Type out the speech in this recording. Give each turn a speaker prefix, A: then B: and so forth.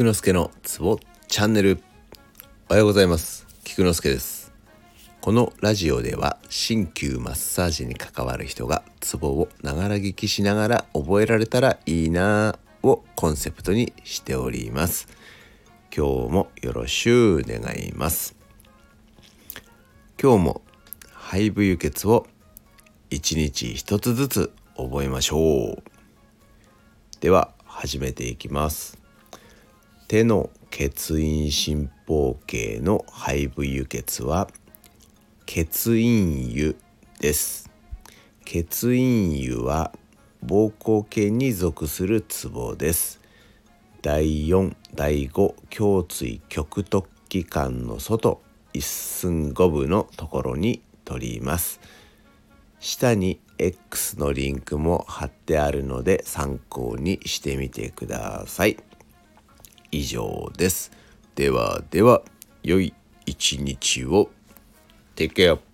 A: 菊之助のツボチャンネル。おはようございます。菊之助です。このラジオでは鍼灸マッサージに関わる人がツボをながら聞きしながら覚えられたらいいなをコンセプトにしております。今日もよろしゅう願います。今日も肺部輸血を一日一つずつ覚えましょう。では始めていきます。手の血印心包系の肺部輸血は血印湯です。血印湯は膀胱系に属するツボです。第4第5胸椎極突起管の外一寸五分のところに取ります。下に X のリンクも貼ってあるので参考にしてみてください。以上です。ではでは、良い一日を。Take care.